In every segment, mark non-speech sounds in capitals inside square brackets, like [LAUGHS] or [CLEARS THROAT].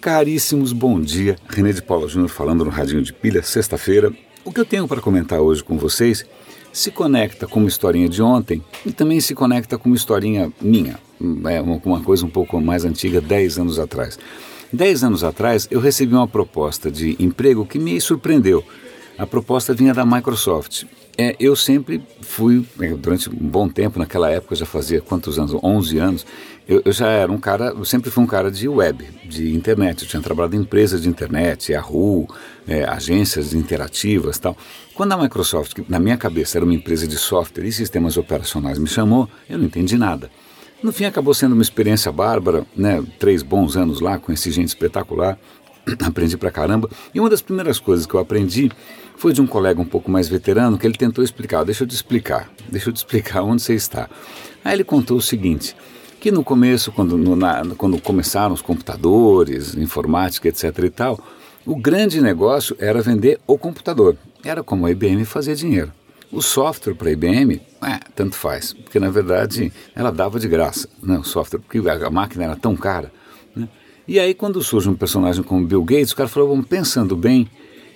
Caríssimos, bom dia. René de Paula Júnior falando no Radinho de Pilha, sexta-feira. O que eu tenho para comentar hoje com vocês se conecta com uma historinha de ontem e também se conecta com uma historinha minha, é uma coisa um pouco mais antiga, 10 anos atrás. 10 anos atrás eu recebi uma proposta de emprego que me surpreendeu. A proposta vinha da Microsoft. É, eu sempre fui, durante um bom tempo, naquela época, já fazia quantos anos? 11 anos, eu, eu, já era um cara, eu sempre fui um cara de web, de internet. Eu tinha trabalhado em empresas de internet, Yahoo, é, agências interativas tal. Quando a Microsoft, que na minha cabeça era uma empresa de software e sistemas operacionais, me chamou, eu não entendi nada. No fim, acabou sendo uma experiência bárbara, né? três bons anos lá, conheci gente espetacular, [CLEARS THROAT] aprendi pra caramba. E uma das primeiras coisas que eu aprendi foi de um colega um pouco mais veterano que ele tentou explicar. Deixa eu te explicar, deixa eu te explicar onde você está. Aí ele contou o seguinte: que no começo, quando, no, na, quando começaram os computadores, informática, etc. e tal, o grande negócio era vender o computador. Era como a IBM fazia dinheiro. O software para a IBM, é, tanto faz, porque na verdade ela dava de graça né, o software, porque a máquina era tão cara. E aí, quando surge um personagem como Bill Gates, o cara falou: Bom, pensando bem,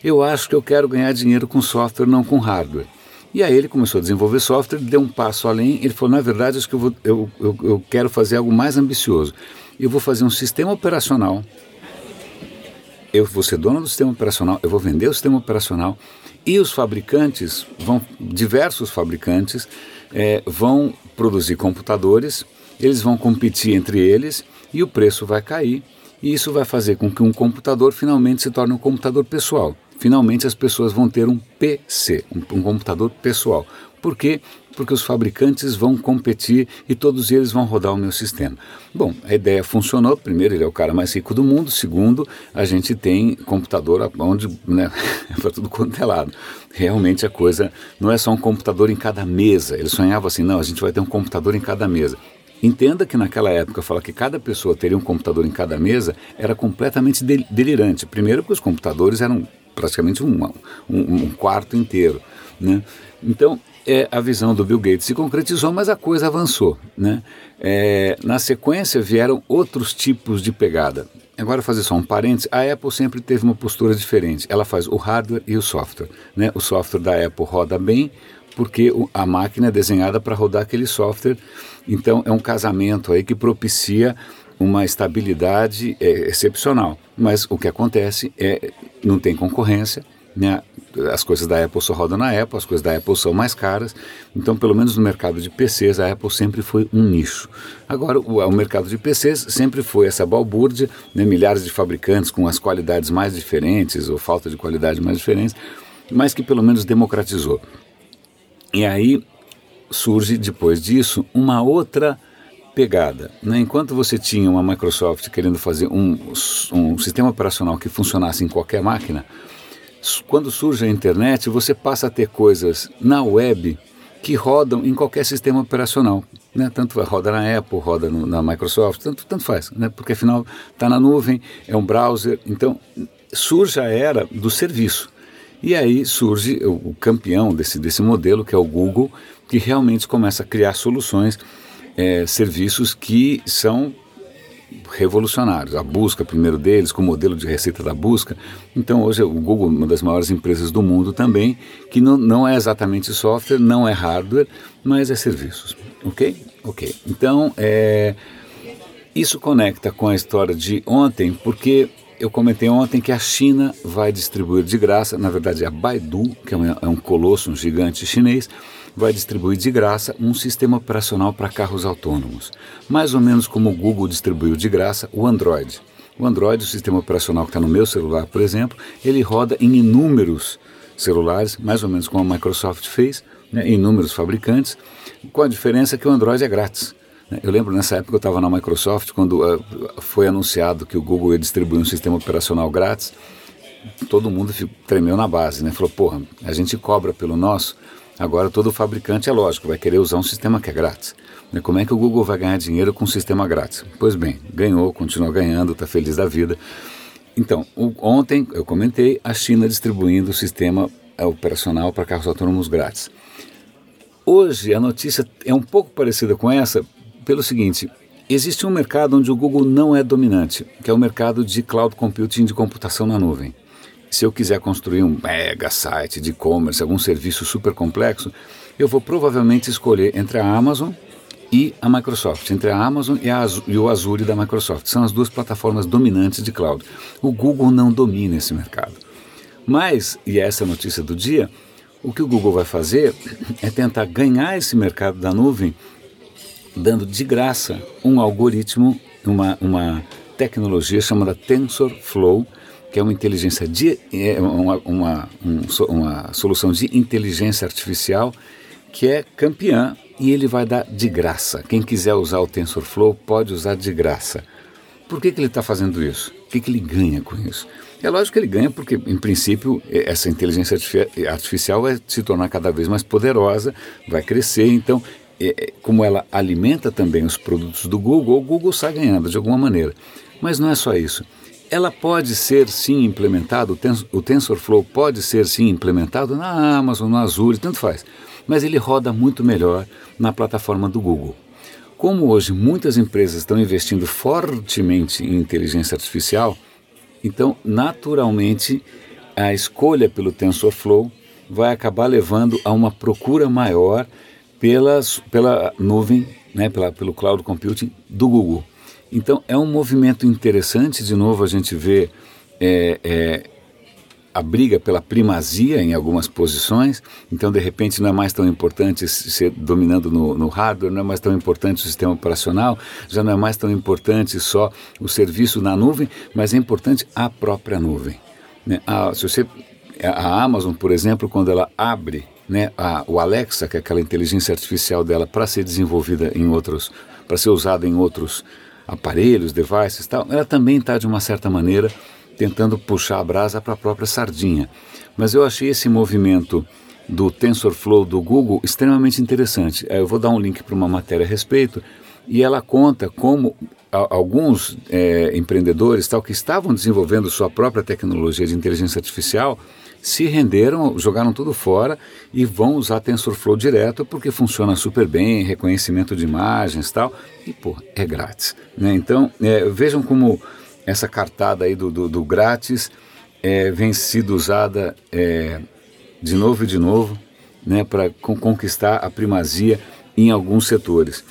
eu acho que eu quero ganhar dinheiro com software, não com hardware. E aí ele começou a desenvolver software, deu um passo além, ele falou, na verdade, acho que eu, vou, eu, eu, eu quero fazer algo mais ambicioso. Eu vou fazer um sistema operacional, eu vou ser dono do sistema operacional, eu vou vender o sistema operacional e os fabricantes, vão, diversos fabricantes, é, vão produzir computadores, eles vão competir entre eles e o preço vai cair. E isso vai fazer com que um computador finalmente se torne um computador pessoal finalmente as pessoas vão ter um PC, um, um computador pessoal. Por quê? Porque os fabricantes vão competir e todos eles vão rodar o meu sistema. Bom, a ideia funcionou. Primeiro, ele é o cara mais rico do mundo. Segundo, a gente tem computador onde, né, [LAUGHS] para tudo quanto é lado. Realmente a coisa não é só um computador em cada mesa. Ele sonhava assim, não, a gente vai ter um computador em cada mesa. Entenda que naquela época falar que cada pessoa teria um computador em cada mesa era completamente delirante. Primeiro, porque os computadores eram praticamente um, um, um quarto inteiro. Né? Então, é, a visão do Bill Gates se concretizou, mas a coisa avançou. Né? É, na sequência vieram outros tipos de pegada. Agora, fazer só um parênteses, a Apple sempre teve uma postura diferente. Ela faz o hardware e o software. Né? O software da Apple roda bem, porque a máquina é desenhada para rodar aquele software. Então, é um casamento aí que propicia uma estabilidade é, excepcional. Mas o que acontece é não tem concorrência, né? As coisas da Apple só rodam na Apple, as coisas da Apple são mais caras. Então, pelo menos no mercado de PCs, a Apple sempre foi um nicho. Agora, o, o mercado de PCs sempre foi essa balbúrdia, né? milhares de fabricantes com as qualidades mais diferentes ou falta de qualidade mais diferentes, mas que pelo menos democratizou. E aí surge depois disso uma outra pegada. Né? Enquanto você tinha uma Microsoft querendo fazer um, um sistema operacional que funcionasse em qualquer máquina, quando surge a internet, você passa a ter coisas na web que rodam em qualquer sistema operacional. Né? Tanto roda na Apple, roda no, na Microsoft, tanto, tanto faz, né? porque afinal está na nuvem, é um browser. Então surge a era do serviço. E aí surge o, campeão desse, desse modelo, que é o Google, que realmente começa a criar soluções é, serviços que são revolucionários. A busca, primeiro deles, com o modelo de receita da busca. Então, hoje, o Google, uma das maiores empresas do mundo também, que não, não é exatamente software, não é hardware, mas é serviços. Ok? Ok. Então, é, isso conecta com a história de ontem, porque eu comentei ontem que a China vai distribuir de graça, na verdade, a Baidu, que é um, é um colosso, um gigante chinês, vai distribuir de graça um sistema operacional para carros autônomos, mais ou menos como o Google distribuiu de graça o Android. O Android, o sistema operacional que está no meu celular, por exemplo, ele roda em inúmeros celulares, mais ou menos como a Microsoft fez, né, inúmeros fabricantes, com a diferença que o Android é grátis. Eu lembro nessa época eu estava na Microsoft, quando uh, foi anunciado que o Google ia distribuir um sistema operacional grátis, todo mundo tremeu na base, né? Falou, porra, a gente cobra pelo nosso, Agora, todo fabricante, é lógico, vai querer usar um sistema que é grátis. Né, como é que o Google vai ganhar dinheiro com um sistema grátis? Pois bem, ganhou, continua ganhando, está feliz da vida. Então, ontem eu comentei a China distribuindo o sistema é, operacional para carros autônomos grátis. Hoje a notícia é um pouco parecida com essa, pelo seguinte: Existe um mercado onde o Google não é dominante, que é o mercado de cloud computing de computação na nuvem. Se eu quiser construir um mega site de e-commerce, algum serviço super complexo, eu vou provavelmente escolher entre a Amazon e a Microsoft, entre a Amazon e, a e, o Azure da Microsoft. São as duas plataformas dominantes de cloud. O Google não domina esse mercado. Mas, e essa é a notícia do dia, o que o Google vai fazer é tentar ganhar esse mercado da nuvem dando de graça um algoritmo, uma, uma tecnologia chamada TensorFlow, que é uma inteligência de, é uma, uma, um, uma solução de inteligência artificial que é campeã e ele vai dar de graça. Quem quiser usar o TensorFlow pode usar de graça. Por que, que ele está fazendo isso? O que, que ele ganha com isso? É lógico que ele ganha porque, em princípio, essa inteligência artificial vai se tornar cada vez mais poderosa, vai crescer, então é, é, como ela alimenta também os produtos do Google, o Google sai ganhando de alguma maneira. Mas não é só isso. Ela pode ser sim implementado, o TensorFlow pode ser sim implementado na Amazon, no Azure, tanto faz. Mas ele roda muito melhor na plataforma do Google. Como hoje muitas empresas estão investindo fortemente em inteligência artificial, então naturalmente a escolha pelo TensorFlow vai acabar levando a uma procura maior pelas, pela nuvem, né, pela, pelo cloud computing do Google. Então é um movimento interessante, de novo a gente vê é, é, a briga pela primazia em algumas posições, então de repente não é mais tão importante ser dominando no, no, hardware, não é mais tão importante o sistema operacional, já não é mais tão importante só o serviço na nuvem, mas é importante a própria nuvem. Né? A, se você, a Amazon, por exemplo, quando ela abre né, a, o Alexa, que é aquela inteligência artificial dela, para ser desenvolvida em outros, para ser usada em outros aparelhos, devices, tal, ela também está de uma certa maneira tentando puxar a brasa para a própria sardinha. Mas eu achei esse movimento do TensorFlow do Google extremamente interessante. Eu vou dar um link para uma matéria a respeito e ela conta como alguns é, empreendedores tal que estavam desenvolvendo sua própria tecnologia de inteligência artificial se renderam, jogaram tudo fora e vão usar TensorFlow direto porque funciona super bem, reconhecimento de imagens tal, e pô, é grátis. Né? Então é, vejam como essa cartada aí do, do, do grátis é, vem sido usada é, de novo e de novo né, para conquistar a primazia em alguns setores.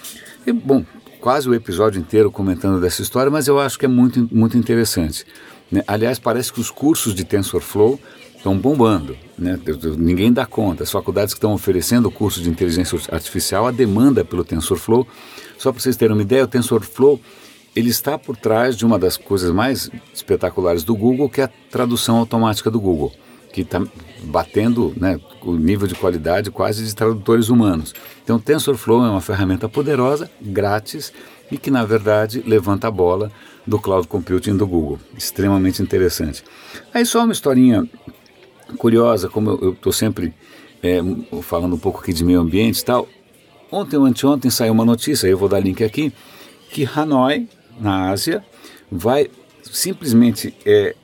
E, bom, quase o episódio inteiro comentando dessa história, mas eu acho que é muito, muito interessante. Né? Aliás, parece que os cursos de TensorFlow estão bombando. Né? Ninguém dá conta. As faculdades que estão oferecendo o curso de inteligência artificial, a demanda pelo TensorFlow. Só para vocês terem uma ideia, o TensorFlow ele está por trás de uma das coisas mais espetaculares do Google, que é a tradução automática do Google, que está batendo né, o nível de qualidade quase de tradutores humanos. Então, o TensorFlow é uma ferramenta poderosa, grátis e que, na verdade, levanta a bola do cloud computing do Google. Extremamente interessante. Aí só uma historinha curiosa, como eu estou sempre é, falando um pouco aqui de meio ambiente e tal. Ontem ou anteontem saiu uma notícia, eu vou dar link aqui, que Hanoi, na Ásia, vai simplesmente é,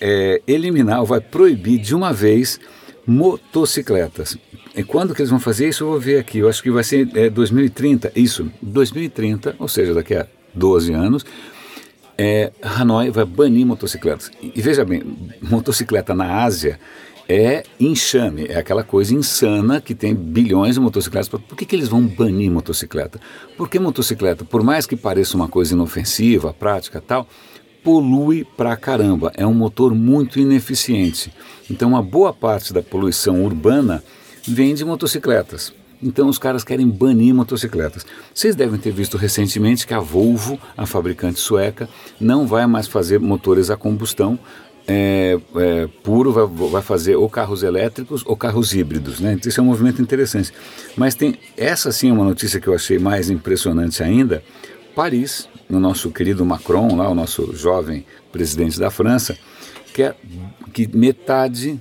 é, eliminar vai proibir de uma vez motocicletas. E quando que eles vão fazer isso, eu vou ver aqui. Eu acho que vai ser é, 2030. Isso, 2030, ou seja, daqui a 12 anos, é, Hanoi vai banir motocicletas. E, e veja bem, motocicleta na Ásia é enxame, é aquela coisa insana que tem bilhões de motocicletas. Por que, que eles vão banir motocicleta? Porque motocicleta, por mais que pareça uma coisa inofensiva, prática tal, polui pra caramba. É um motor muito ineficiente. Então, uma boa parte da poluição urbana vem de motocicletas. Então os caras querem banir motocicletas. Vocês devem ter visto recentemente que a Volvo, a fabricante sueca, não vai mais fazer motores a combustão é, é, puro, vai, vai, fazer ou carros elétricos ou carros híbridos. Né? Então, isso é um movimento interessante. Mas tem essa sim é uma notícia que eu achei mais impressionante ainda. Paris, no nosso querido Macron, lá, o nosso jovem presidente da França, quer que metade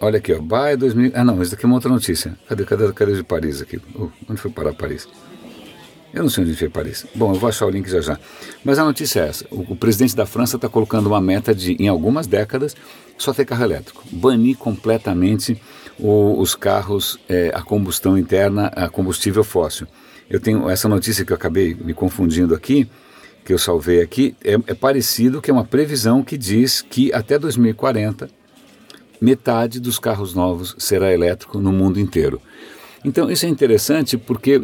Olha aqui, ó, Baia 2000. Ah, não, isso daqui é uma outra notícia. Cadê, cadê, cadê de Paris aqui? Uh, onde foi parar Paris? Eu não sei onde foi Paris. Bom, eu vou achar o link já já. Mas a notícia é essa: o, o presidente da França está colocando uma meta de, em algumas décadas, só ter carro elétrico. Banir completamente o, os carros é, a combustão interna, a combustível fóssil. eu tenho essa notícia que eu acabei me confundindo aqui, que eu salvei aqui, é, é parecido que é uma previsão que diz que até 2040 metade dos carros novos será elétrico no mundo inteiro. Então isso é interessante porque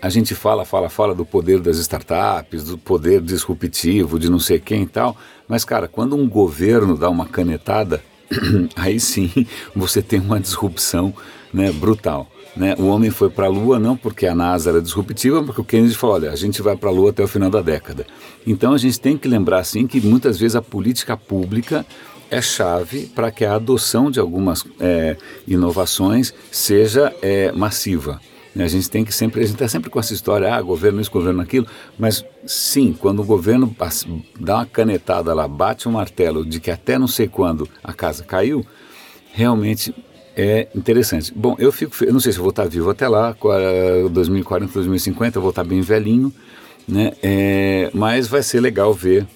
a gente fala, fala, fala do poder das startups, do poder disruptivo de não sei quem e tal, mas cara, quando um governo dá uma canetada, [CLEARS THROAT] aí sim você tem uma disrupção né, brutal. Né? O homem foi para a Lua não porque a NASA era disruptiva, porque o Kennedy falou: olha, a gente vai para a Lua até o final da década. Então a gente tem que lembrar assim que muitas vezes a política pública é chave para que a adoção de algumas é, inovações seja é, massiva. A gente tem que sempre, a gente está sempre com essa história, ah, governo isso, governo aquilo, mas sim, quando o governo dá uma canetada lá, bate um martelo de que até não sei quando a casa caiu, realmente é interessante. Bom, eu fico, eu não sei se vou estar vivo até lá, 2040, 2050, eu vou estar bem velhinho, né? É, mas vai ser legal ver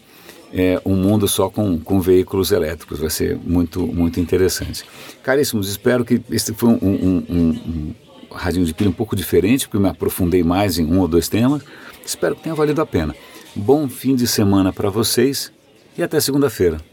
é, um mundo só com, com veículos elétricos. Vai ser muito, muito interessante. Caríssimos, espero que esse foi um, um, um, um radinho de pilha um pouco diferente, porque eu me aprofundei mais em um ou dois temas. Espero que tenha valido a pena. Bom fim de semana para vocês e até segunda-feira.